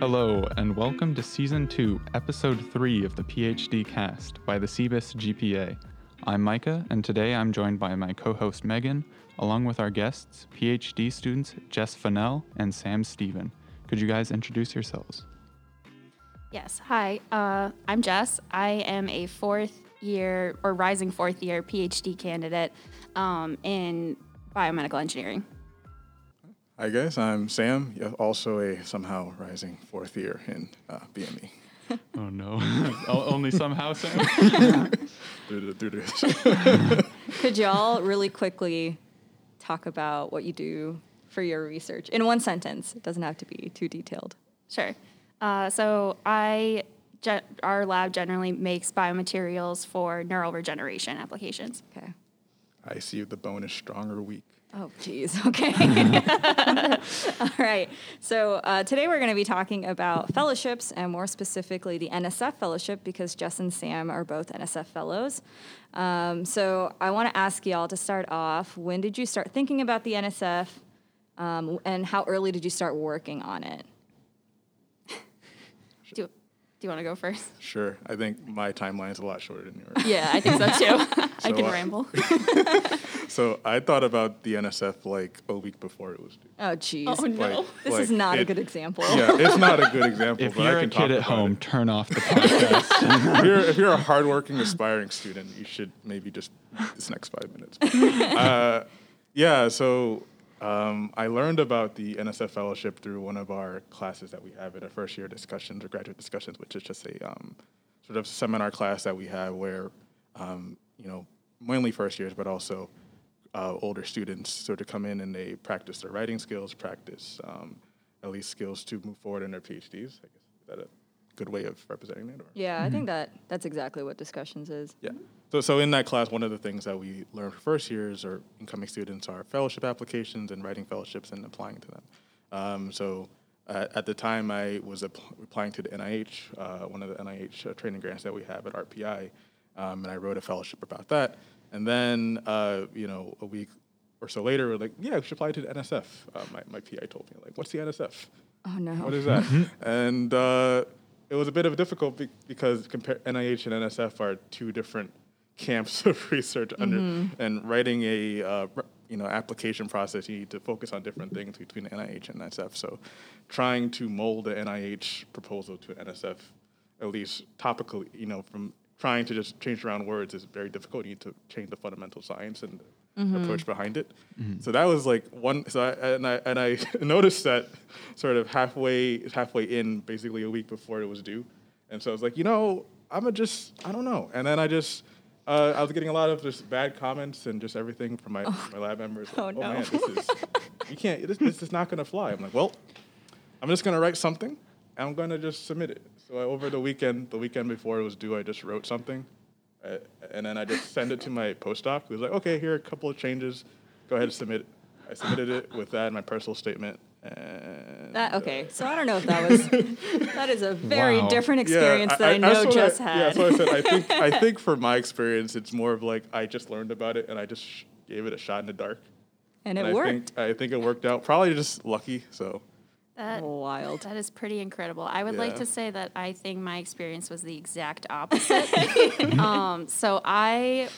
Hello, and welcome to Season 2, Episode 3 of the PhD Cast by the CBIS GPA. I'm Micah, and today I'm joined by my co host Megan, along with our guests, PhD students Jess Funnell and Sam Stephen. Could you guys introduce yourselves? Yes. Hi. Uh, I'm Jess. I am a fourth year or rising fourth year PhD candidate um, in biomedical engineering. Hi guess I'm Sam, also a somehow rising fourth year in uh, BME. Oh no. Only somehow, Sam? Due to- due to this. Could y'all really quickly talk about what you do for your research in one sentence? It doesn't have to be too detailed. Sure. Uh, so I, ge- our lab generally makes biomaterials for neural regeneration applications. Okay. I see the bone is strong or weak. Oh, geez. Okay. All right. So uh, today we're going to be talking about fellowships and more specifically the NSF fellowship because Jess and Sam are both NSF fellows. Um, so I want to ask y'all to start off when did you start thinking about the NSF um, and how early did you start working on it? Do, do you want to go first? Sure, I think my timeline is a lot shorter than yours. Yeah, I think so too. I can uh, ramble. So I thought about the NSF like a week before it was due. Oh, geez. Oh no. Like- This like is not a good example. Yeah, it's not a good example. If but you're a can talk kid at home, it. turn off the podcast. if you're if you're a hardworking aspiring student, you should maybe just this next five minutes. uh, yeah, so um, I learned about the NSF fellowship through one of our classes that we have in our first year discussions or graduate discussions, which is just a um, sort of seminar class that we have where um, you know mainly first years, but also uh, older students sort of come in and they practice their writing skills, practice um, at least skills to move forward in their PhDs. I guess is that a good way of representing it? Or? Yeah, I think that that's exactly what discussions is. Yeah. So, so in that class, one of the things that we learn for first years or incoming students are fellowship applications and writing fellowships and applying to them. Um, so at, at the time, I was app- applying to the NIH, uh, one of the NIH uh, training grants that we have at RPI, um, and I wrote a fellowship about that. And then, uh, you know, a week or so later, we're like, yeah, we should apply to the NSF. Uh, my, my PI told me, like, what's the NSF? Oh, no. What is that? and uh, it was a bit of a difficult be- because compare NIH and NSF are two different camps of research under mm-hmm. and writing a uh, you know application process you need to focus on different things between NIH and NSF so trying to mold the NIH proposal to NSF at least topically you know from trying to just change around words is very difficult. You need to change the fundamental science and the approach behind it. Mm-hmm. So that was like one so I, and I and I noticed that sort of halfway halfway in basically a week before it was due. And so I was like you know I'm gonna just I don't know. And then I just uh, I was getting a lot of just bad comments and just everything from my, my lab members. Like, Oh, oh, no. man, this is you can't. This, this is not gonna fly. I'm like, well, I'm just gonna write something. and I'm gonna just submit it. So I, over the weekend, the weekend before it was due, I just wrote something, uh, and then I just sent it to my postdoc. He was like, okay, here are a couple of changes. Go ahead and submit it. I submitted it with that and my personal statement. And That okay. So I don't know if that was that is a very Wow. different experience that I, know that's what Jess I, had. Yeah, that's what I said. I think I think for my experience, it's more of like I just learned about it and I just sh- gave it a shot in the dark. and it And I worked. think I think it worked out. Probably just lucky. So That, Wild. that is pretty incredible. I would like to say that I think my experience was the exact opposite. um, so I,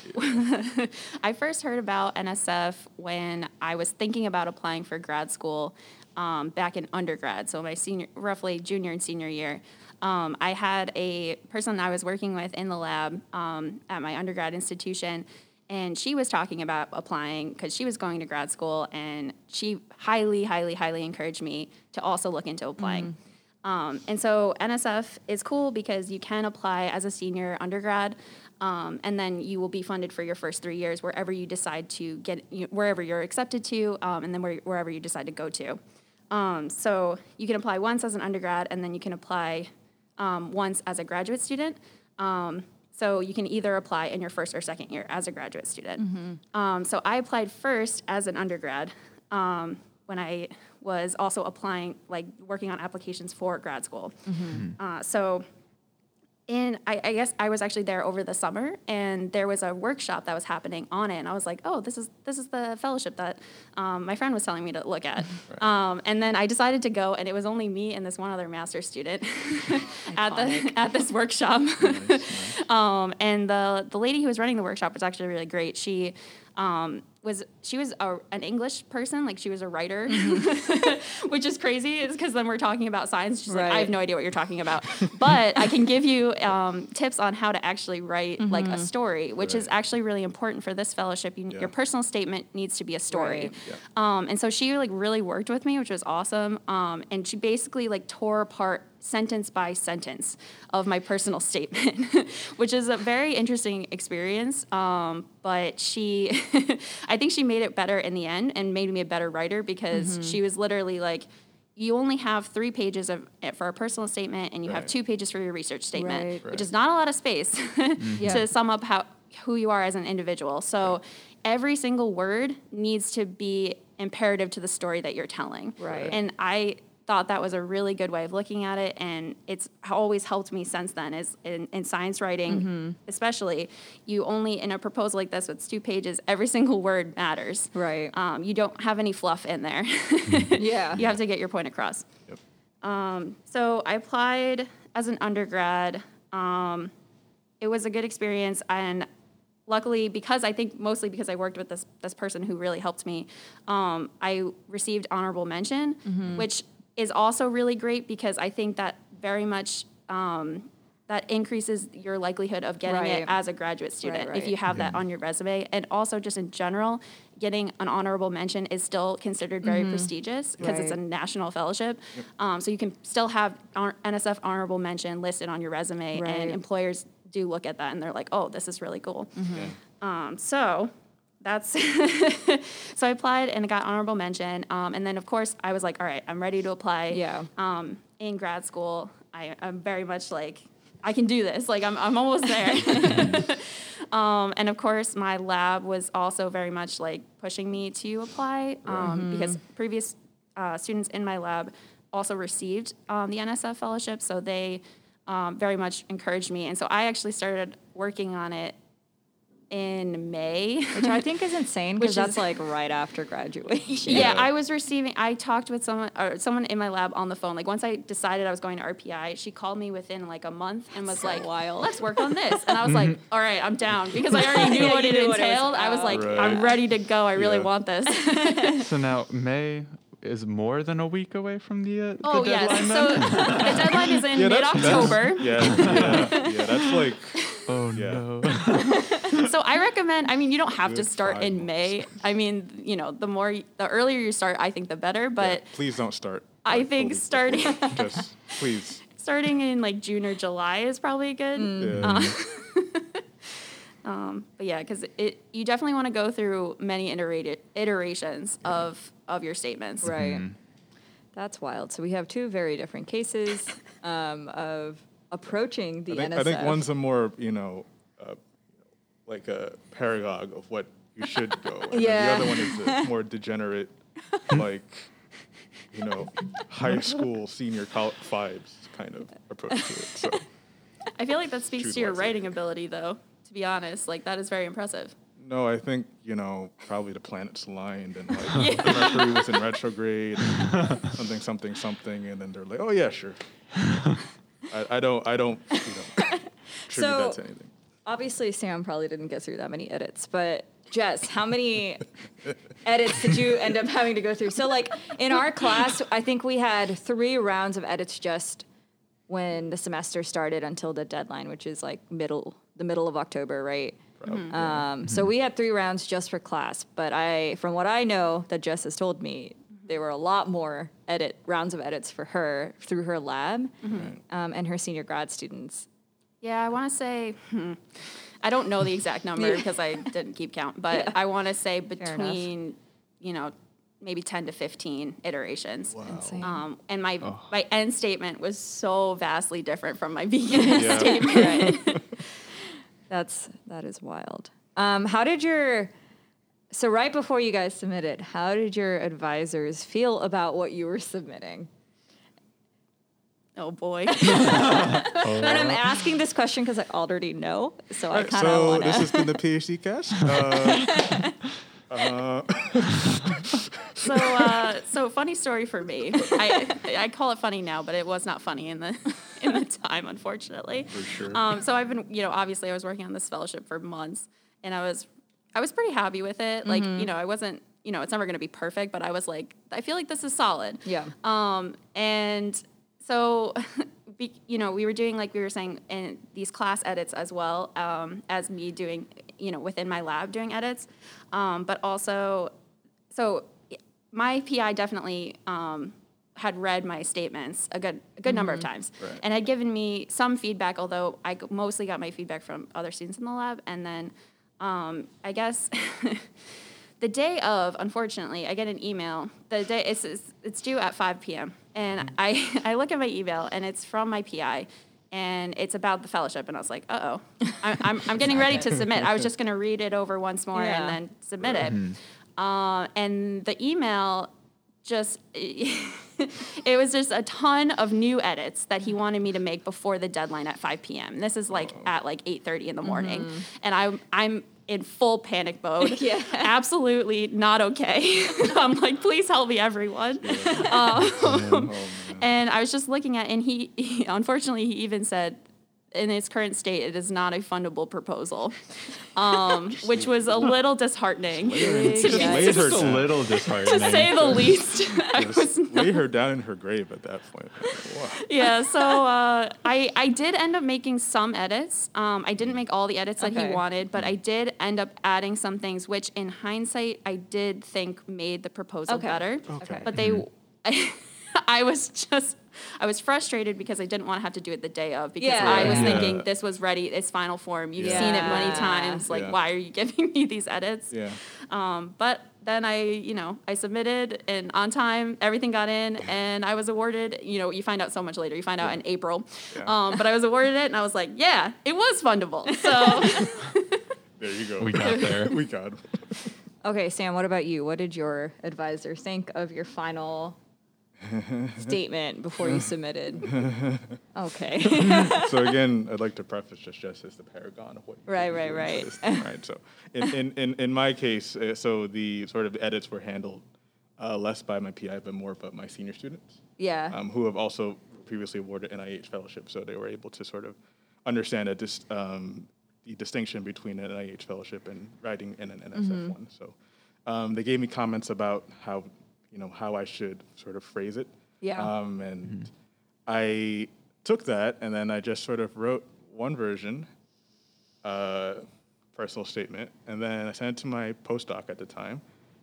I first heard about NSF when I was thinking about applying for grad school um, back in undergrad. So my senior, roughly junior and senior year. Um, I had a person I was working with in the lab um, at my undergrad institution, and she was talking about applying because she was going to grad school, and she highly, highly, highly encouraged me to also look into applying. Um, and so NSF is cool because you can apply as a senior undergrad, um, and then you will be funded for your first three years wherever you decide to get, you, wherever you're accepted to, um, and then where, wherever you decide to go to. Um, so you can apply once as an undergrad, and then you can apply um, once as a graduate student. Um, so you can either apply in your first or second year as a graduate student. Um, so I applied first as an undergrad um, when I was also applying, like working on applications for grad school. Uh, so in I, I guess I was actually there over the summer, and there was a workshop that was happening on it, and I was like, oh, this is this is the fellowship that um, my friend was telling me to look at, um, and then I decided to go, and it was only me and this one other master student at the at this workshop, um, and the the lady who was running the workshop was actually really great. She um, was she was a, an English person, like she was a writer, which is crazy. Is because then we're talking about science. She's like, I have no idea what you're talking about, but I can give you um, tips on how to actually write like a story, which is actually really important for this fellowship. You, Yeah. Your personal statement needs to be a story. Right. Yeah. Um, and so she like really worked with me, which was awesome. Um, and she basically like tore apart sentence by sentence of my personal statement, which is a very interesting experience. Um, but she, I think she made it better in the end and made me a better writer because she was literally like, you only have three pages of it for a personal statement, and you have two pages for your research statement, Right. which is not a lot of space Yeah. to sum up how who you are as an individual. So every single word needs to be imperative to the story that you're telling. Right. And I thought that was a really good way of looking at it and it's always helped me since then is in, in science writing Mm-hmm. especially you only in a proposal like this with two pages every single word matters Right. um, you don't have any fluff in there yeah. you have to get your point across Yep. so I applied as an undergrad. Um, it was a good experience, and luckily, because I think mostly because I worked with this this person who really helped me, um, I received honorable mention, which is also really great because I think that very much. Um, that increases your likelihood of getting Right. it as a graduate student if right. you have that on your resume. And also, just in general, getting an honorable mention is still considered very prestigious because it's a national fellowship. Um, so you can still have NSF honorable mention listed on your resume, Right. and employers do look at that and they're like, "Oh, this is really cool." Mm-hmm. Um, so that's so I applied and I got honorable mention, um, and then of course I was like, "All right, I'm ready to apply." Yeah. Um, in grad school, I, I'm very much like. I can do this. Like I'm, I'm almost there. Um, and of course, my lab was also very much like pushing me to apply um, because previous uh, students in my lab also received um, the NSF fellowship, so they um, very much encouraged me. And so I actually started working on it in May. Which I think is insane because that's like right after graduation. Yeah, Yeah. I was receiving. I talked with someone or someone in my lab on the phone. Like once I decided I was going to RPI, she called me within like a month and was so like, wild. "Let's work on this." And I was like, "All right, I'm down," because I already knew Yeah, what it knew what it was entailed. I was like, Right. "I'm ready to go. I really Yeah. want this." So now May is more than a week away from the, uh, the oh deadline. yes. then? So the deadline is in Yeah, mid that's, that's October. yeah, yeah, yeah. That's like oh no. So I recommend. I mean, you don't have to Good start five in May. I mean, you know, the more, y- the earlier you start, I think the better. But yeah, please don't start. I like, a think week starting- before. just please. starting in like June or July is probably good. Mm. Yeah. Uh, um, but yeah, because it you definitely want to go through many iterated iterations of of your statements. Right. Mm-hmm. That's wild. So we have two very different cases um, of approaching the I think, NSF. I think one's a more you know, uh, like a paragon of what you should go, and Yeah. the other one is the more degenerate, like you know, high school senior college vibes kind of approach to it. So I feel like that speaks Choose to your wisely. writing ability, though. To be honest, like that is very impressive. no, I think you know probably the planets aligned and like Mercury was in retrograde, and something something something, and then they're like, oh yeah, sure. I, I don't I don't you know attribute So- that to anything. Obviously, Sam probably didn't get through that many edits, but Jess, how many edits did you end up having to go through? So, like in our class, I think we had three rounds of edits just when the semester started until the deadline, which is like middle, the middle of October, right? Probably. Um, so we had three rounds just for class, but I, from what I know that Jess has told me, there were a lot more edit rounds of edits for her through her lab um, and her senior grad students. Yeah, I want to say. Hmm, I don't know the exact number because I didn't keep count, but Yeah. I want to say between, you know, maybe ten to fifteen iterations. Insane. Um, and my Oh. my end statement was so vastly different from my beginning Yeah. statement. That's that is wild. Um, how did your so right before you guys submitted, how did your advisors feel about what you were submitting? Oh boy. And I'm asking this question because I already know, so I kind of so want this has been the PhD cast. Uh, uh, so uh, so funny story for me. I I call it funny now, but it was not funny in the in the time, unfortunately. For sure. Um, so I've been, you know, obviously I was working on this fellowship for months, and I was I was pretty happy with it. Like, you know, I wasn't, you know, it's never going to be perfect, but I was like, I feel like this is solid. Yeah. Um, and so, be, you know, we were doing like we were saying in these class edits as well um, as me doing, you know, within my lab doing edits, um, but also, so my PI definitely um, had read my statements a good a good number of times Right. and had given me some feedback. Although i mostly got my feedback from other students in the lab, and then um, I guess. the day of, unfortunately, I get an email. The day it's it's, it's due at 5 p.m. and I I look at my email and it's from my PI, and it's about the fellowship. And I was like, uh oh, I'm I'm getting ready to submit. I was just gonna read it over once more Yeah. and then submit it. Uh, and the email just it was just a ton of new edits that he wanted me to make before the deadline at 5 p.m. This is like at like 8:30 in the morning, and I'm I'm in full panic mode. Yeah. absolutely not okay. I'm like, please help me, everyone. Um, oh, and I was just looking at, and he, he unfortunately he even said. In its current state, it is not a fundable proposal, um, which was a little disheartening to, Just be- lay It's her just a down. little to disheartening. say the least. I Just was lay her down in her grave at that point. Wow. yeah so uh, I, I did end up making some edits um, i didn't make all the edits that Okay. he wanted but i did end up adding some things which in hindsight i did think made the proposal Okay. better Okay. but they I, was just i was frustrated because i didn't want to have to do it the day of because Yeah. i was Yeah. thinking this was ready it's final form you've seen it many times like Yeah. why are you giving me these edits Yeah. um, but then I, you know, I submitted and on time, everything got in, and I was awarded. You know, you find out so much later. You find out in April, Yeah. um, but I was awarded it, and I was like, yeah, it was fundable. So There you go. We got there. we got. Okay, Sam, what about you? What did your advisor think of your final statement before you submitted? Okay. so again, I'd like to preface just just as the paragon of what. you Right, right, right. for this thing, right. So in, in, in, in my case, uh, so the sort of edits were handled uh, less by my PI, but more by my senior students, yeah. um, who have also previously awarded NIH fellowship, so they were able to sort of understand a dis- um, the distinction between an NIH fellowship and writing in an NSF Mm-hmm. one. So um, they gave me comments about how you know how I should sort of phrase it. Yeah. Um, and I took that and then I just sort of wrote one version, uh, personal statement, and then I sent it to my postdoc at the time.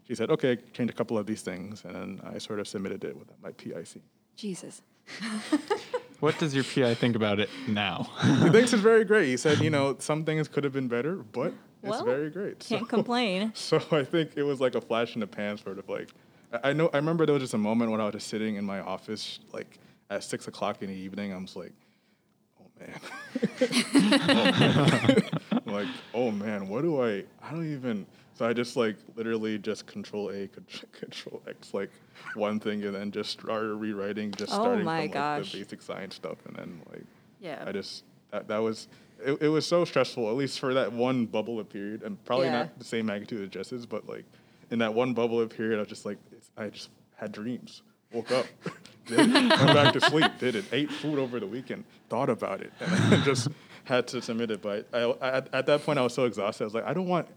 She said, "Okay, change a couple of these things," and then I sort of submitted it with my PIC. Jesus. What does your PI think about it now? He thinks it's very great. He said, "You know, some things could have been better, but it's Well, very great." So- Can't complain. So I think it was like a flash in the pan, sort of like. I know. I remember there was just a moment when I was just sitting in my office, like at six o'clock in the evening. I was like, "Oh man," like, "Oh man, what do I? I don't even." So I just like literally just Control A, Control X, like one thing, and then just started rewriting, just Oh starting from like the basic science stuff, and then like Yeah. I just that, that was it, it was so stressful at least for that one bubble of period and probably Yeah. not the same magnitude as Jess's but like in that one bubble of period I was just like I just had dreams woke up did it, went back to sleep did it ate food over the weekend thought about it and then just had to submit it but I, I at, at that point I was so exhausted I was like I don't want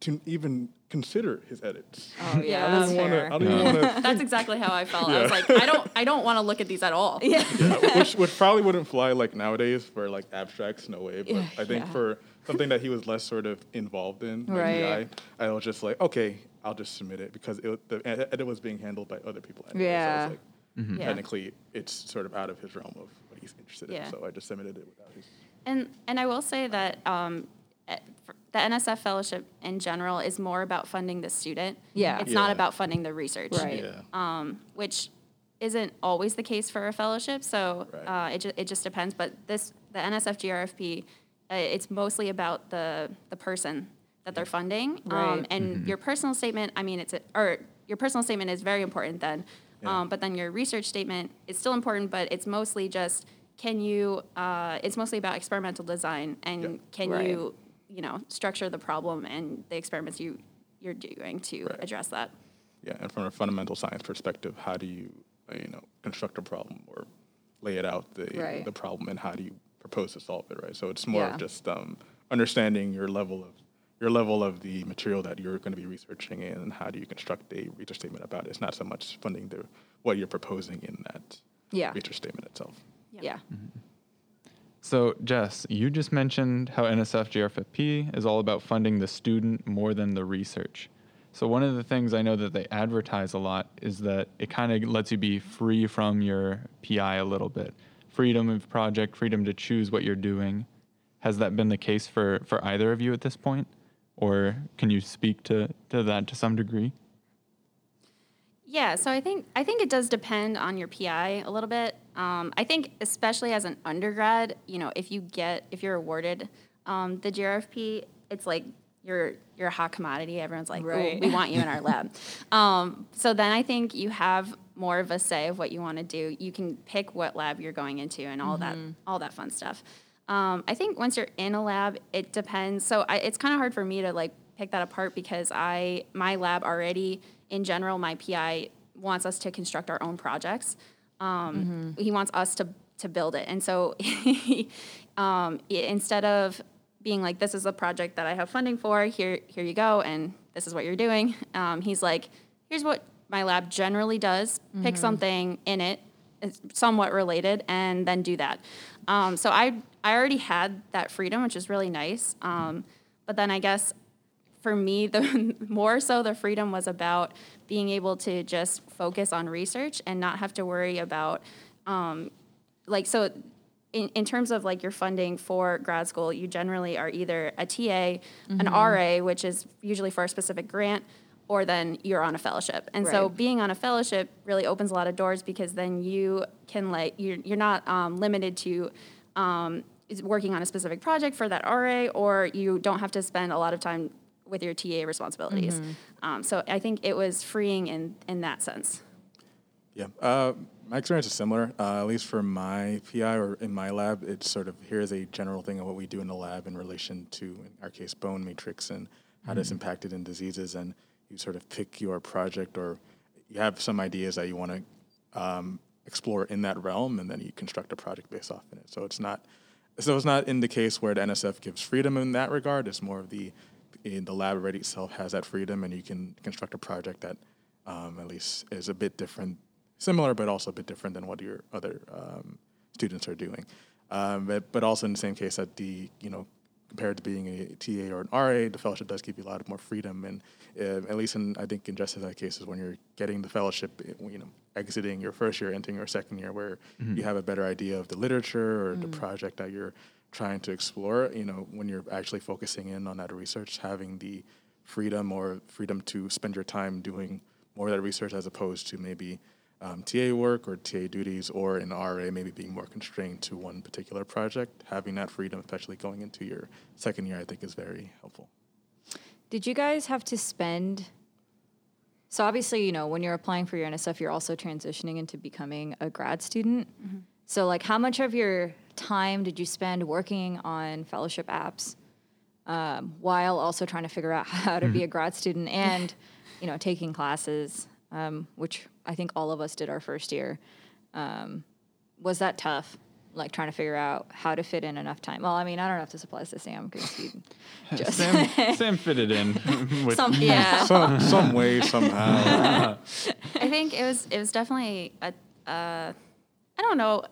to even consider his edits Oh, yeah, I that's don't wanna, fair. I don't even want to that's exactly how I felt. I was like, I don't, I don't want to look at these at all. Yeah. yeah, which which probably wouldn't fly like nowadays for like abstracts, no way. But Yeah, I think yeah. for something that he was less sort of involved in, like Right. PI, I was just like, okay, I'll just submit it because it, the edit was being handled by other people. Anyway, Yeah. so I was like, Yeah. technically, it's sort of out of his realm of what he's interested Yeah. in. So I just submitted it without his. And and I will say that um, eh, the NSF fellowship in general is more about funding the student. Yeah. It's not about funding the research. Right. Yeah. um, which isn't always the case for a fellowship. So Right. uh, it, ju- it just depends. But this the NSF GRFP, uh, it's mostly about the the person that they're funding. Um, Right. and your personal statement, I mean, it's a, or your personal statement is very important then. Yeah. Um, but then your research statement is still important, but it's mostly just can you? Uh, it's mostly about experimental design and Yeah. can Right. you, you know, structure the problem and the experiments you you're doing to Right. address that. Yeah, and from a fundamental science perspective, how do you, uh, you know, construct a problem or lay it out the Right. the problem, and how do you propose to solve it, right? So it's more Yeah. of just um, understanding your level of your level of the material that you're going to be researching in, and how do you construct a research statement about it. It's not so much funding the what you're proposing in that Yeah. research statement itself. Yeah. Mm-hmm. So, Jess, you just mentioned how NSF GRFP is all about funding the student more than the research. So, one of the things I know that they advertise a lot is that it kind of lets you be free from your PI a little bit freedom of project, freedom to choose what you're doing. Has that been the case for, for either of you at this point? Or can you speak to, to that to some degree? Yeah, so I think I think it does depend on your PI a little bit. Um, I think especially as an undergrad, you know, if you get if you're awarded um, the GRFP, it's like you're you're a hot commodity. Everyone's like, Right. we want you in our lab. Um, so then I think you have more of a say of what you want to do. You can pick what lab you're going into and all that all that fun stuff. Um, I think once you're in a lab, it depends. So I, it's kind of hard for me to like pick that apart because I my lab already in general my PI wants us to construct our own projects. Um, He wants us to to build it, and so um, instead of being like this is a project that I have funding for, here here you go, and this is what you're doing. Um, he's like, here's what my lab generally does. Pick something in it, somewhat related, and then do that. Um, so I I already had that freedom, which is really nice. Um, but then I guess for me, the more so the freedom was about being able to just focus on research and not have to worry about, um, like, so in, in terms of like your funding for grad school, you generally are either a TA, an RA, which is usually for a specific grant, or then you're on a fellowship. And so being on a fellowship really opens a lot of doors because then you can like you're you're not um, limited to um, working on a specific project for that RA, or you don't have to spend a lot of time with your TA responsibilities. Um, so I think it was freeing in in that sense. Yeah, uh, my experience is similar. Uh, at least for my PI or in my lab, it's sort of here's a general thing of what we do in the lab in relation to, in our case, bone matrix and how that's impacted in diseases. And you sort of pick your project or you have some ideas that you want to um, explore in that realm, and then you construct a project based off in it. So it's not. So it's not in the case where the NSF gives freedom in that regard. It's more of the the lab already itself has that freedom, and you can construct a project that um, at least is a bit different, similar, but also a bit different than what your other um, students are doing. Um, but, but also in the same case that the, you know, compared to being a TA or an RA, the fellowship does give you a lot more freedom. And uh, at least in, I think in just that cases, when you're getting the fellowship, eh, you know, exiting your first year, entering your second year, where you have a better idea of the literature or the project that you're trying to explore, you know, when you're actually focusing in on that research, having the freedom or freedom to spend your time doing more of that research as opposed to maybe um, TA work or TA duties or in RA maybe being more constrained to one particular project. Having that freedom, especially going into your second year, I think is very helpful. Did you guys have to spend? So obviously, you know, when you're applying for your NSF, you're also transitioning into becoming a grad student. So, like, how much of your time did you spend working on fellowship apps um, while also trying to figure out how to be a grad student and, you know, taking classes, um, which I think all of us did our first year. Um, was that tough? Like trying to figure out how to fit in enough time. Well, I mean, I don't know if this applies to Sam because he just Sam, Sam fitted in with Some, yeah. Some some way somehow. I think it was it was definitely a uh, I don't know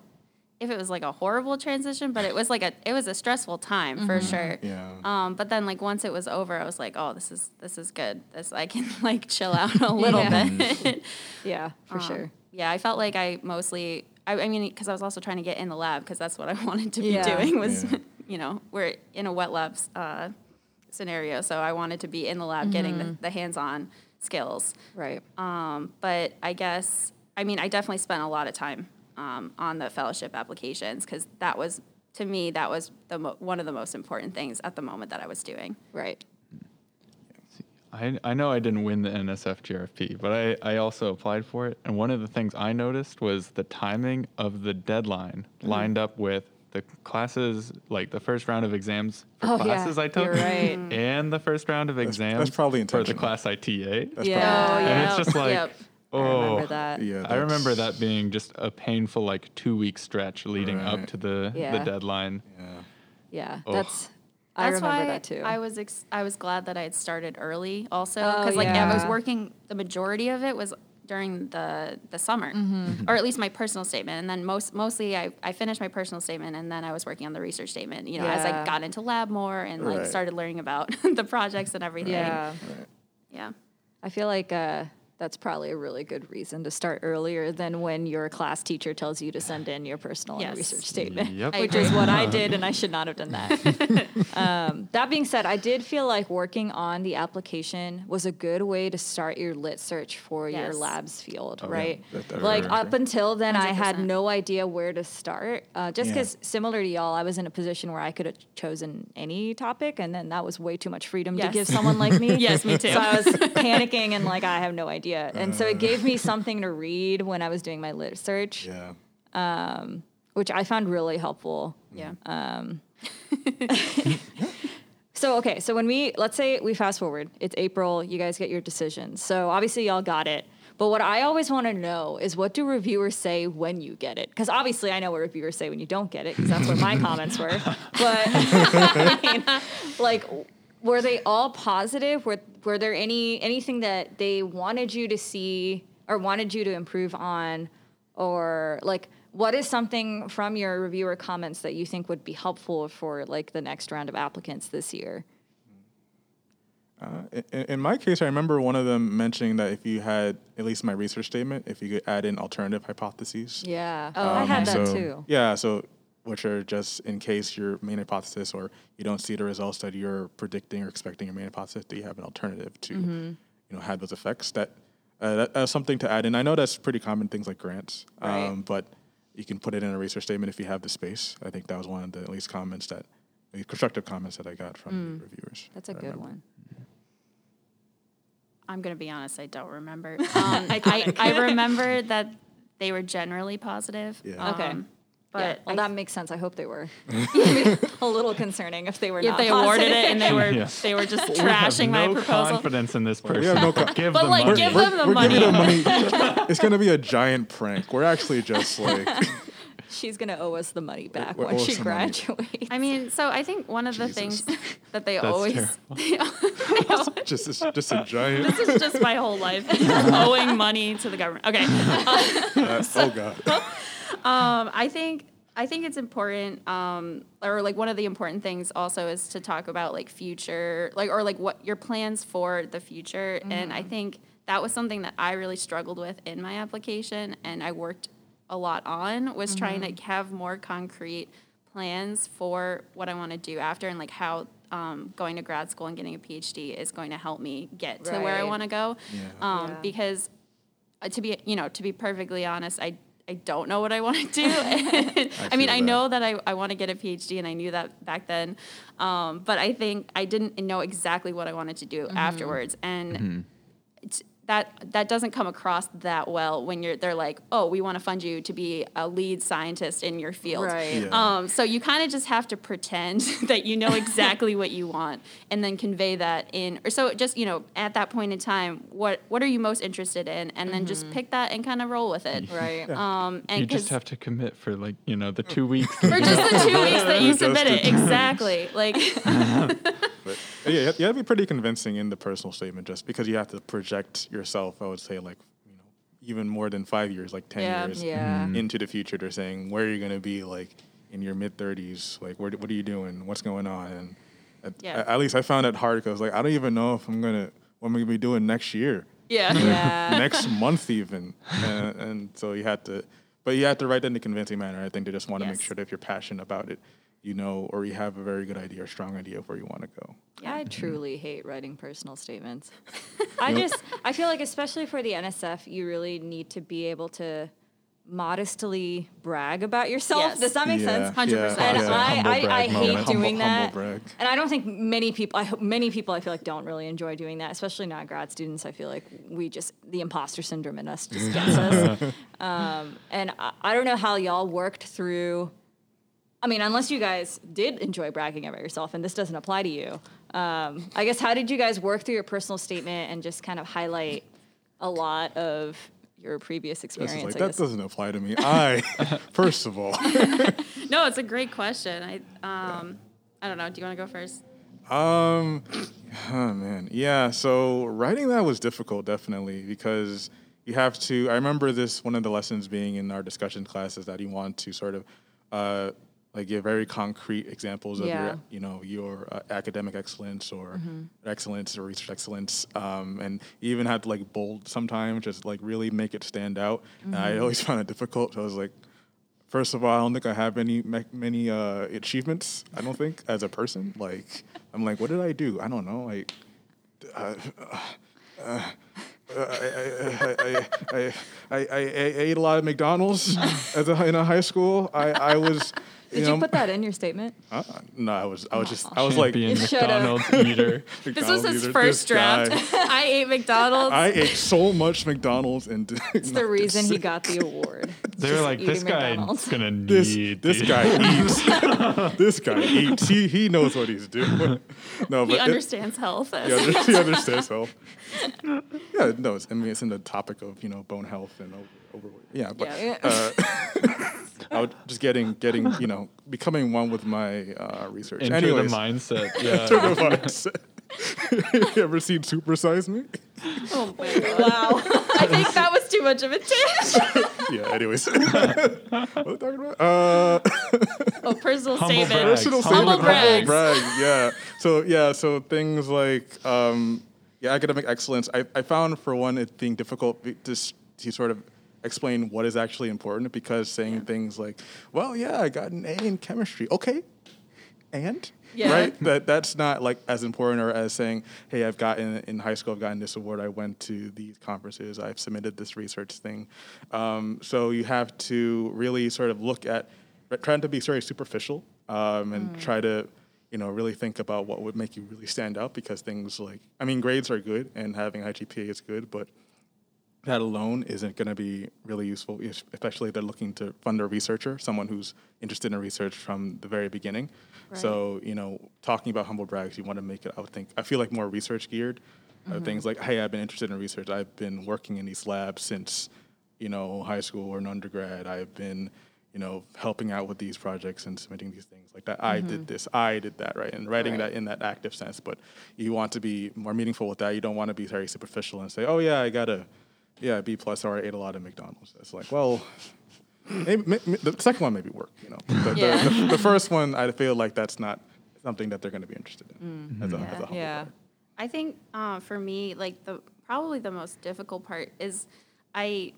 if it was like a horrible transition, but it was like a it was a stressful time for sure. Yeah. Um, but then like once it was over, I was like, oh, this is this is good. This I can like chill out a little Yeah. bit. yeah, for Um, sure. Yeah, I felt like I mostly. I, I mean, because I was also trying to get in the lab because that's what I wanted to be Yeah. doing. Was Yeah. you know we're in a wet labs uh, scenario, so I wanted to be in the lab getting the, the hands-on skills. Right. Um, but I guess, I mean, I definitely spent a lot of time um, on the fellowship applications because that was, to me, that was the mo- one of the most important things at the moment that I was doing. Right. I, I know I didn't win the NSF GRFP, but I, I also applied for it. And one of the things I noticed was the timing of the deadline Mm-hmm. lined up with the classes, like the first round of exams for Oh, yeah, classes I took, you're right. and the first round of exams That's probably for the class I TA. That's Yeah. probably- And yeah. it's just like, Yep. I oh, remember that. yeah, I remember that being just a painful like two week stretch leading up to the, Yeah. the deadline. Yeah. Yeah, Ugh. that's. I That's remember why that too. I was ex- I was glad that I had started early also Oh, because like I was working the majority of it was during the the summer Mm-hmm. or at least my personal statement and then most mostly I, I finished my personal statement and then I was working on the research statement you know as I got into lab more and like Right. started learning about the projects and everything yeah, yeah I feel like uh, that's probably a really good reason to start earlier than when your class teacher tells you to send in your personal and Yes. research statement, Yep. Which is what I did, and I should not have done that. um, that being said, I did feel like working on the application was a good way to start your lit search for your labs field, Oh, yeah. right? That- that- like very up until then, I had no idea where to start. Uh, just Yeah. because, similar to y'all, I was in a position where I could have chosen any topic, and then that was way too much freedom to give someone like me. Yes, me too. So I was panicking and like I have no idea, and so it Uh. gave me something to read when I was doing my lit search, Yeah. Um, which I found really helpful. Mm. yeah um, So okay, so when we let's say we fast forward, it's April, you guys get your decisions. So obviously y'all got it. But what I always want to know is what do reviewers say when you get it? Because obviously I know what reviewers say when you don't get it, because that's what my comments were. But I mean, like, were they all positive? Were were there any anything that they wanted you to see or wanted you to improve on, or like? What is something from your reviewer comments that you think would be helpful for like the next round of applicants this year? Uh, in, in my case, I remember one of them mentioning that if you had at least my research statement, if you could add in alternative hypotheses. Yeah. Oh, I um, had that so, too. Yeah, so which are just in case your main hypothesis or you don't see the results that you're predicting or expecting your main hypothesis, that you have an alternative to Mm-hmm. you know have those effects. That, uh, that that's something to add in. I know that's pretty common things like grants, Right. um, but you can put it in a research statement if you have the space. I think that was one of the at least comments that the constructive comments that I got from the reviewers. Mm. That's a that good one. I'm gonna be honest I don't remember um, I, I remember that they were generally positive Yeah. Okay. But but well, I that makes sense. I hope they were. a little concerning if they were if not they awarded positive. it and they were Yeah. they were just We have trashing my no proposal. confidence in this person. we have no co- give But, them like, money. give them the we're money. giving them money. it's gonna be a giant prank. We're actually just like She's gonna owe us the money back we- when owe she us money. graduates. I mean, so I think one of the things that they That's always terrible. just this, just a giant. this is just my whole life owing money to the government. Okay, uh, oh god. um, I think I think it's important, um, or like one of the important things also is to talk about like future, like or like what your plans for the future. And I think that was something that I really struggled with in my application, and I worked a lot on was trying to have more concrete plans for what I want to do after, and like how. Um, going to grad school and getting a PhD is going to help me get to where I want to go. Yeah. Um, Yeah. Because uh, to be you know to be perfectly honest i i don't know what i want to do i, mean feel i know that i, I want to get a phd and i knew that back then um, but i think i didn't know exactly what i wanted to do afterwards and it's, that that doesn't come across that well when you're they're like oh we want to fund you to be a lead scientist in your field Right. Yeah. um, so you kind of just have to pretend that you know exactly what you want and then convey that in or so just you know at that point in time what what are you most interested in and then just pick that and kind of roll with it right. um, and you just have to commit for like you know the two weeks. for just the two weeks that you Just the submit it two exactly like But yeah, you have, to be pretty convincing in the personal statement, just because you have to project yourself. I would say like you know even more than five years, like ten Yeah. years Yeah. Mm-hmm. into the future. They're saying where are you going to be like in your mid thirties? Like where, what are you doing? What's going on? And at, Yeah. at least I found it hard because like I don't even know if I'm gonna what am I'm gonna be doing next year. yeah Yeah. next month even and, and so you had to but you had to write that in a convincing manner i think they just want to make sure that if you're passionate about it you know or you have a very good idea or strong idea of where you want to go Yeah, I truly hate writing personal statements. I just I feel like especially for the NSF, you really need to be able to modestly brag about yourself. Yes. Does that make Yeah, sense? 100%. And yeah. I, I, I hate moment. doing Humble- that. humble. And I don't think many people, I hope many people, I feel like don't really enjoy doing that, especially not grad students. I feel like we just the imposter syndrome in us just gets us. Um, and I, I don't know how y'all worked through. I mean, unless you guys did enjoy bragging about yourself, and this doesn't apply to you. Um, I guess how did you guys work through your personal statement and just kind of highlight a lot of your previous This experience? like that doesn't apply to me. I, first of all, No, it's a great question. I um, I don't know. Do you want to go first? Um, oh man, yeah. So writing that was difficult, definitely, because you have to. I remember this one of the lessons being in our discussion classes that you want to sort of, uh, like give very concrete examples of Yeah. your, you know, your uh, academic excellence or excellence or research excellence, um, and you even had to like bold sometimes, just like really make it stand out. And I always found it difficult. So I was like. First of all, I don't think I have any many uh, achievements. I don't think as a person. Like, I'm like, what did I do? I don't know. Like, uh, uh, uh, I, I, I, I, I, I, I ate a lot of McDonald's as a, in a high school. I, I was. Did know, you put that in your statement? uh, no, I was. I was just. I was like. Champion You should've. McDonald's eater. This was his eater. first draft. I ate McDonald's. I ate so much McDonald's and. It's the reason he got the award. They were like, this eating guy's gonna need this this these." guy eats. this guy eats. He he knows what he's doing. No, but he it- understands health. he, under, he understands health. Yeah, no, it's, I mean it's in the topic of you know bone health and over, overweight. Yeah, but Yeah. Uh, I was just getting getting you know becoming one with my uh, research. Enter Anyways, the mindset. Yeah. the mindset. you ever seen Super Size Me? Oh my god. Wow. I think that was too much of a tangent. Yeah. Anyways, what are we talking about? Uh, Oh, personal Humble statement. brag. Personal Humble statement, brags. brag, yeah. So yeah, so things like um, yeah, academic excellence. I, I found for one it being difficult to to sort of explain what is actually important because saying things like, well, yeah, I got an A in chemistry. Okay, and Yeah. right? That that's not like as important or as saying hey i've gotten in high school i've gotten this award i went to these conferences i've submitted this research thing. Um, so you have to really sort of look at trying to be very superficial um, and try to you know really think about what would make you really stand out because things like i mean grades are good and having high gpa is good but that alone isn't going to be really useful, especially if they're looking to fund a researcher, someone who's interested in research from the very beginning. So, you know, talking about humble brags, you want to make it, I would think, I feel like more research geared. Uh, things like, hey, I've been interested in research. I've been working in these labs since, you know, high school or an undergrad. I've been, you know, helping out with these projects and submitting these things like that. I did this, I did that, right? And writing Right. that in that active sense. But you want to be more meaningful with that. You don't want to be very superficial and say, oh, yeah, I got a, yeah, B plus, or I ate a lot of McDonald's. It's like, well, maybe, may- may- the second one maybe work, you know. The, the- Yeah. the, the first one, I feel like that's not something that they're going to be interested in as a, as a Yeah. I think uh, for me, like the probably the most difficult part is I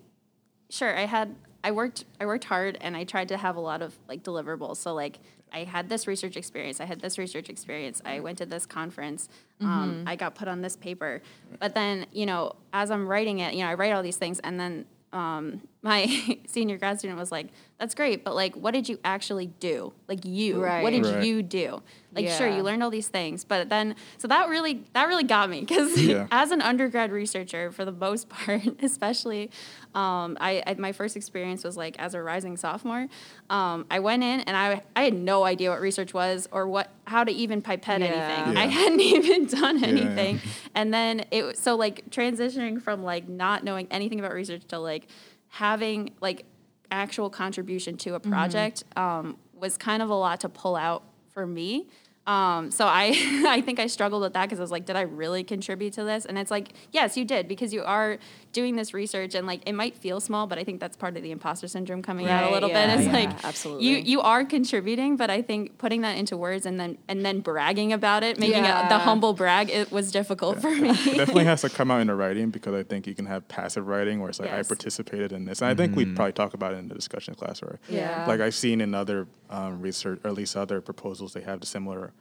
sure I had I worked I worked hard and I tried to have a lot of like deliverables. So like I had this research experience, I had this research experience, I went to this conference, um, I got put on this paper. But then, you know, as I'm writing it, you know, I write all these things and then um, my senior grad student was like, "That's great, but like, what did you actually do? Like, you, what did Right. you do? Like, sure, you learned all these things, but then, so that really, that really got me because Yeah. as an undergrad researcher, for the most part, especially, um, I, I my first experience was like as a rising sophomore. Um, I went in and I, I had no idea what research was or what how to even pipette Yeah. anything. I hadn't even done yeah. anything, and then it was- so like transitioning from like not knowing anything about research to like having like actual contribution to a project um, was kind of a lot to pull out for me. Um, so I, I think I struggled with that because I was like, did I really contribute to this? And it's like, yes, you did because you are doing this research and like it might feel small, but I think that's part of the imposter syndrome coming out a little yeah, bit. It's yeah, like absolutely. you you are contributing, but I think putting that into words and then and then bragging about it, making it Yeah. the humble brag, it was difficult for me. It definitely has to come out in the writing because I think you can have passive writing where it's like I participated in this, and I think we'd probably talk about it in the discussion class where Yeah. like I've seen in other um, research or at least other proposals they have the similar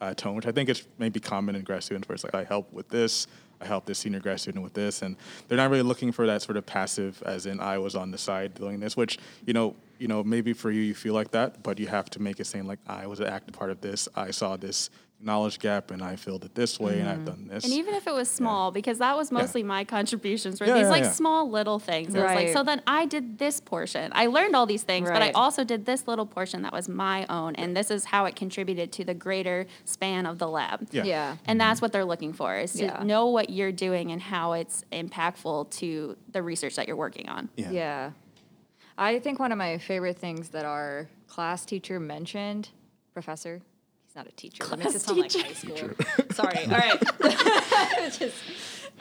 uh, tone, which I think is maybe common in grad students where it's like I help with this, Help this senior grad student with this, and they're not really looking for that sort of passive, as in I was on the side doing this, which you know, you know, maybe for you you feel like that, but you have to make it seem like I was an active part of this, I saw this knowledge gap and I filled it this way and I've mm-hmm. done this. And even if it was small, because that was mostly my contributions, were Yeah, these yeah, like yeah. small little things. It was like, Right. so then I did this portion. I learned all these things, but I also did this little portion that was my own. And this is how it contributed to the greater span of the lab. Yeah. Yeah. And that's mm-hmm. what they're looking for is to Yeah. know what you're doing and how it's impactful to the research that you're working on. yeah. Yeah. I think one of my favorite things that our class teacher mentioned, professor, he's not a teacher. that makes it sound like high school. Sorry. All right. Just,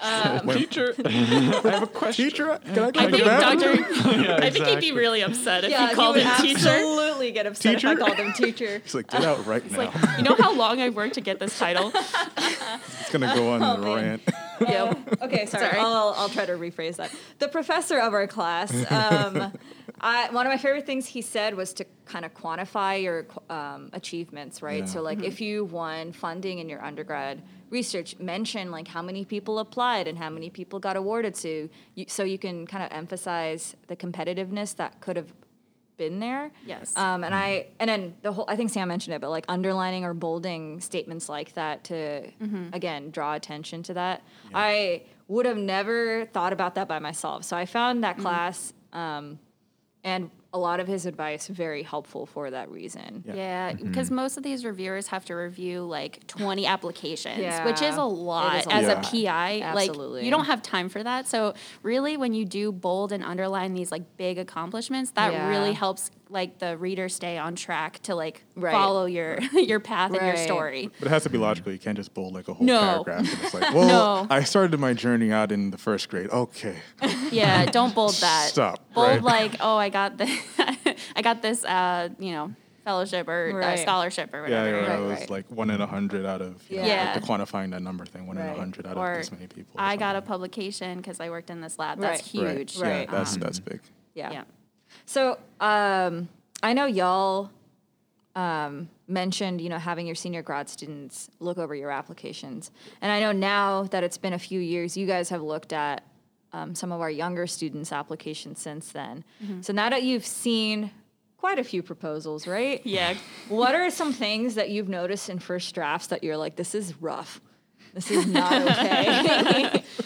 um, Teacher, I have a question. Teacher, can I go I to the think bathroom? Dr. yeah, I think he'd be really upset if yeah, you called would him teacher. absolutely get upset if I called him teacher. He's like, get out right now. Like, you know how long I've worked to get this title? it's gonna go on Oh, the man. Yep. Okay, sorry. Sorry. I'll, I'll try to rephrase that. The professor of our class, um, I, one of my favorite things he said was to kind of quantify your um, achievements, right? Yeah. So, like, if you won funding in your undergrad research, mention like how many people applied and how many people got awarded to, you, so you can kind of emphasize the competitiveness that could have been there. Yes. Um, and I and then the whole I think Sam mentioned it, but like underlining or bolding statements like that to again draw attention to that. I would have never thought about that by myself. So I found that class um, and a lot of his advice very helpful for that reason. Yeah, because mm-hmm. most of these reviewers have to review like 20 applications, which is a lot is a as lot. a PI. Absolutely. Like you don't have time for that. So really when you do bold and underline these like big accomplishments, that Yeah. really helps like the reader stay on track to like Right. follow your your path and your story. But it has to be logical. You can't just bold like a whole No. paragraph. And it's like, well, No. I started my journey out in the first grade. Okay. Yeah, don't bold that. Stop, Bold right? like, oh, I got the I got this uh, you know, fellowship or uh, scholarship or Yeah, whatever. yeah, Right, it was right. like one in a hundred out of you know, Yeah. like the quantifying that number thing, one in a hundred out Or of this many people. or I got a publication because I worked in this lab. That's Right. huge. Right. Right. Yeah, that's that's big. Yeah. Yeah. So um, I know y'all um, mentioned, you know, having your senior grad students look over your applications, and I know now that it's been a few years, you guys have looked at um, some of our younger students' applications since then. So now that you've seen quite a few proposals, right? Yeah. What are some things that you've noticed in first drafts that you're like, this is rough, this is not okay?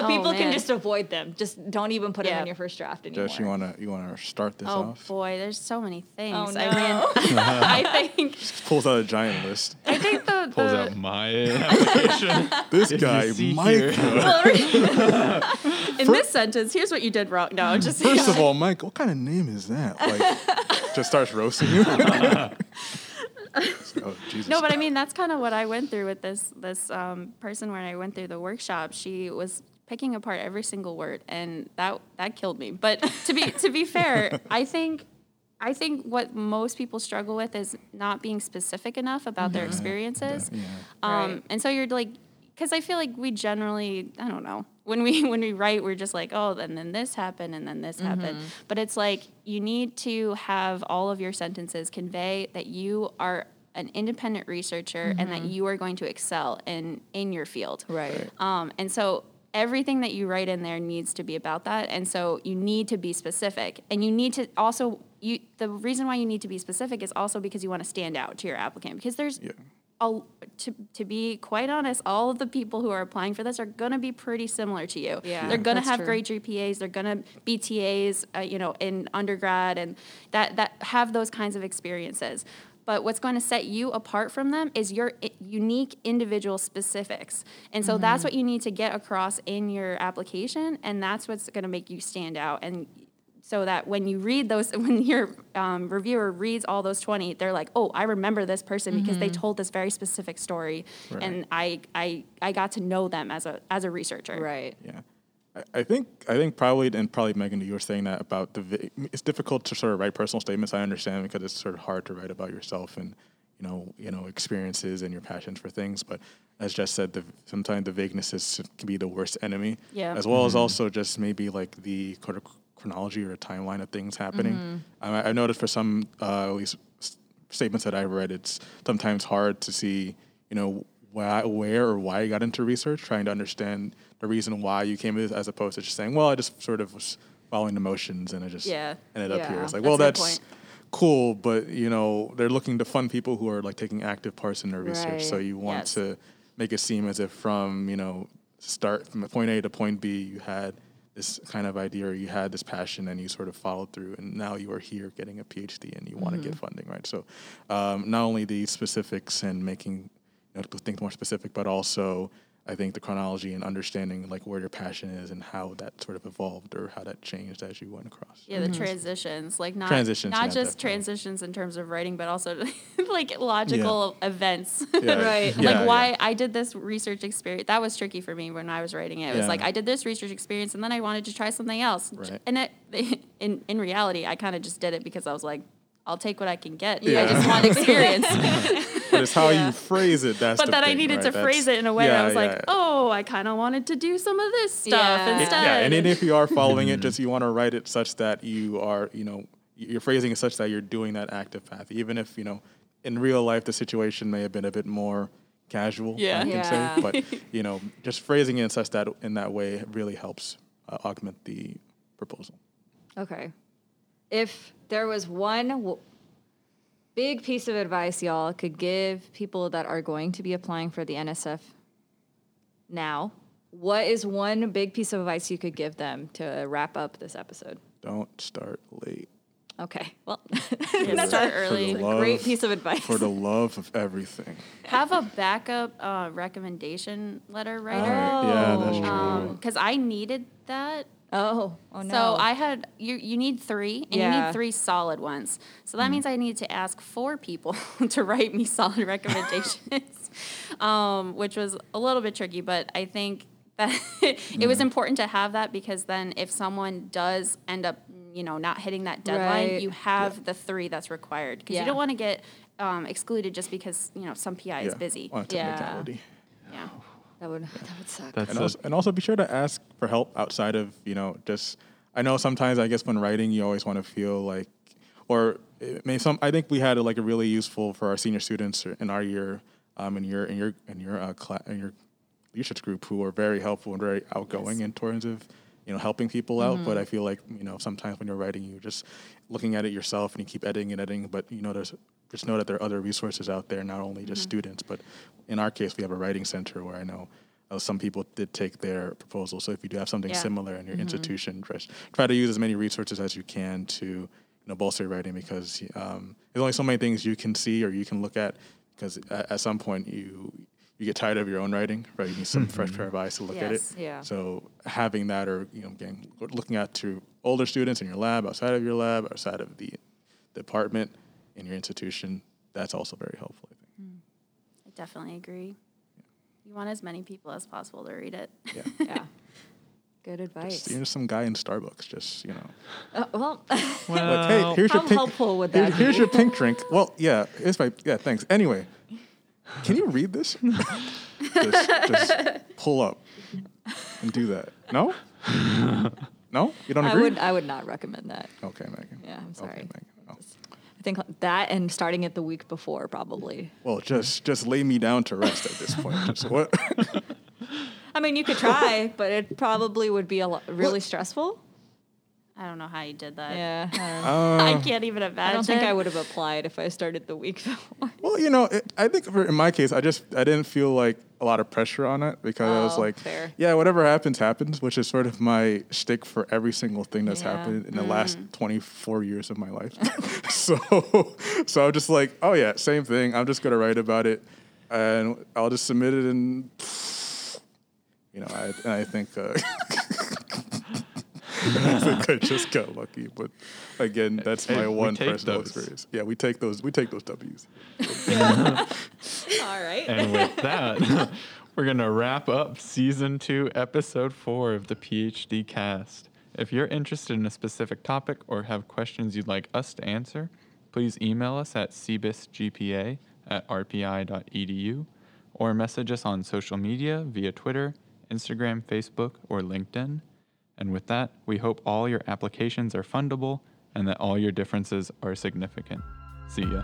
so Oh, people can just avoid them. Just don't even put them in your first draft anymore. Jess, you wanna you wanna start this Oh off? boy, there's so many things. Oh, I mean, I think Pulls out a giant list. I think the, Pulls out my application. This If guy, Mike. here- in this sentence, here's what you did wrong. No, just First of all, Mike, what kind of name is that? Like, just starts roasting you. Oh, Jesus. no, but I mean that's kind of what I went through with this this um, person when I went through the workshop. She was picking apart every single word, and that that killed me. But to be to be fair, I think. I think what most people struggle with is not being specific enough about their experiences. yeah. Um, Right. And so you're like, because I feel like we generally, I don't know, when we when we write, we're just like, oh, and then this happened, and then this happened. But it's like you need to have all of your sentences convey that you are an independent researcher and that you are going to excel in in your field. Right. Um, and so everything that you write in there needs to be about that. And so you need to be specific. And you need to also you the reason why you need to be specific is also because you want to stand out to your applicant because there's Yeah. a, to, to be quite honest, all of the people who are applying for this are going to be pretty similar to you. Yeah, they're going to have true. great GPAs. They're going to be TAs, uh, you know, in undergrad, and that that have those kinds of experiences. But what's going to set you apart from them is your unique individual specifics. And so that's Mm-hmm. what you need to get across in your application, and that's what's going to make you stand out. And so that when you read those, when your um, reviewer reads all those 20, they're like, oh, I remember this person because they told this very specific story. And I, I, I got to know them as a, as a researcher. Right. Yeah. I- I think I think probably and probably Megan, you were saying that about the. vi- It's difficult to sort of write personal statements. I understand because it's sort of hard to write about yourself and you know you know experiences and your passions for things. But as Jess said, the, sometimes the vagueness is, can be the worst enemy. Yeah. As well as also just maybe like the sort of chronology or timeline of things happening. I, I noticed for some uh, at least statements that I've read, it's sometimes hard to see you know, why, where or why you got into research, trying to understand the reason why you came as opposed to just saying, well, I just sort of was following the motions and I just Yeah. ended up here. It's like, That's well, that's cool, but you know, they're looking to fund people who are like taking active parts in their research. So you want Yes. to make it seem as if from you know start from point A to point B, you had this kind of idea or you had this passion and you sort of followed through and now you are here getting a PhD and you want to Mm-hmm. get funding, right? So um, not only the specifics and making you know, things more specific, but also I think the chronology and understanding like where your passion is and how that sort of evolved or how that changed as you went across. Yeah, the mm-hmm. transitions, like not Transitions, not yeah, just definitely. transitions in terms of writing, but also like logical events. Yeah. Right. Yeah, like yeah. why I did this research experience. That was tricky for me when I was writing it. It was Yeah. like I did this research experience and then I wanted to try something else. Right. And it, in in reality, I kind of just did it because I was like, I'll take what I can get. Yeah. I just want experience. But it's how Yeah. you phrase it. That's but the then I needed right? to That's- phrase it in a way where I was yeah, like, yeah. oh, I kind of wanted to do some of this stuff Yeah. instead. Yeah, and then if you are following it, just you want to write it such that you are, you know, you're phrasing it such that you're doing that active path, even if you know, in real life the situation may have been a bit more casual. Yeah. I can Yeah. say, but you know, just phrasing it in such that in that way really helps uh, augment the proposal. Okay. If there was one w- big piece of advice y'all could give people that are going to be applying for the NSF now, what is one big piece of advice you could give them to wrap up this episode? Don't start late. Okay. Well, Yeah, that's start early. For the a great piece of advice. For the love of everything. have a backup uh, recommendation letter writer. Yeah, that's true. Um, because I needed that. Oh, oh no. So I had you. You need three, and you need three solid ones. So Mm. that means I need to ask four people to write me solid recommendations, um, which was a little bit tricky. But I think that it was important to have that because then if someone does end up, you know, not hitting that deadline, Right. you have the three that's required because Yeah. you don't want to get um, excluded just because you know some PI is busy. On a Yeah. Yeah. That would that would suck. That's and also, and also be sure to ask for help outside of you know just i know sometimes i guess when writing you always want to feel like or it may some i think we had like a really useful for our senior students in our year um in your in your in your uh, class in your leadership group who are very helpful and very outgoing in terms of you know helping people out. But i feel like you know sometimes when you're writing you're just looking at it yourself and you keep editing and editing but you know there's just know that there are other resources out there not only just students but in our case we have a writing center where i know uh, some people did take their proposal. So if you do have something Yeah. similar in your institution just try to use as many resources as you can to you know bolster your writing because um, there's only so many things you can see or you can look at because at, at some point you you get tired of your own writing right? You need some fresh pair of eyes to look at it. Yeah. so having that or you know again looking at to older students in your lab outside of your lab outside of the department in your institution that's also very helpful i think I definitely agree. You want as many people as possible to read it. yeah yeah. Good advice. just, you're just some guy in starbucks just you know Uh, well, well, like hey here's how your pink helpful would here- that here's your pink drink well yeah here's my yeah thanks anyway can you read this just, just pull up and do that no no you don't I agree would I would not recommend that. okay megan Yeah, I'm Okay, sorry. Megan. Oh. I think that and starting it the week before probably. Well, just just lay me down to rest at this point. Just what? I mean, you could try, but it probably would be a lo- really stressful. I don't know how you did that. Yeah. I Uh, I can't even imagine. I don't think I would have applied if I started the week before. well, you know, it, I think for, in my case, I just I didn't feel like a lot of pressure on it because I was Oh, like, fair. yeah, whatever happens, happens, which is sort of my shtick for every single thing that's Yeah. happened in the last 24 years of my life. so, so I'm just like, oh yeah, same thing. I'm just gonna write about it, and I'll just submit it, and you know, I, and I think. Uh, I think I just got lucky, but again, that's Hey, my one personal those. experience. Yeah, we take those. We take those W's. All right. and with that, we're going to wrap up season two, episode four of the PhD cast. If you're interested in a specific topic or have questions you'd like us to answer, please email us at cbisgpa at rpi.edu or message us on social media via Twitter, Instagram, Facebook, or LinkedIn. And with that, we hope all your applications are fundable and that all your differences are significant. See ya.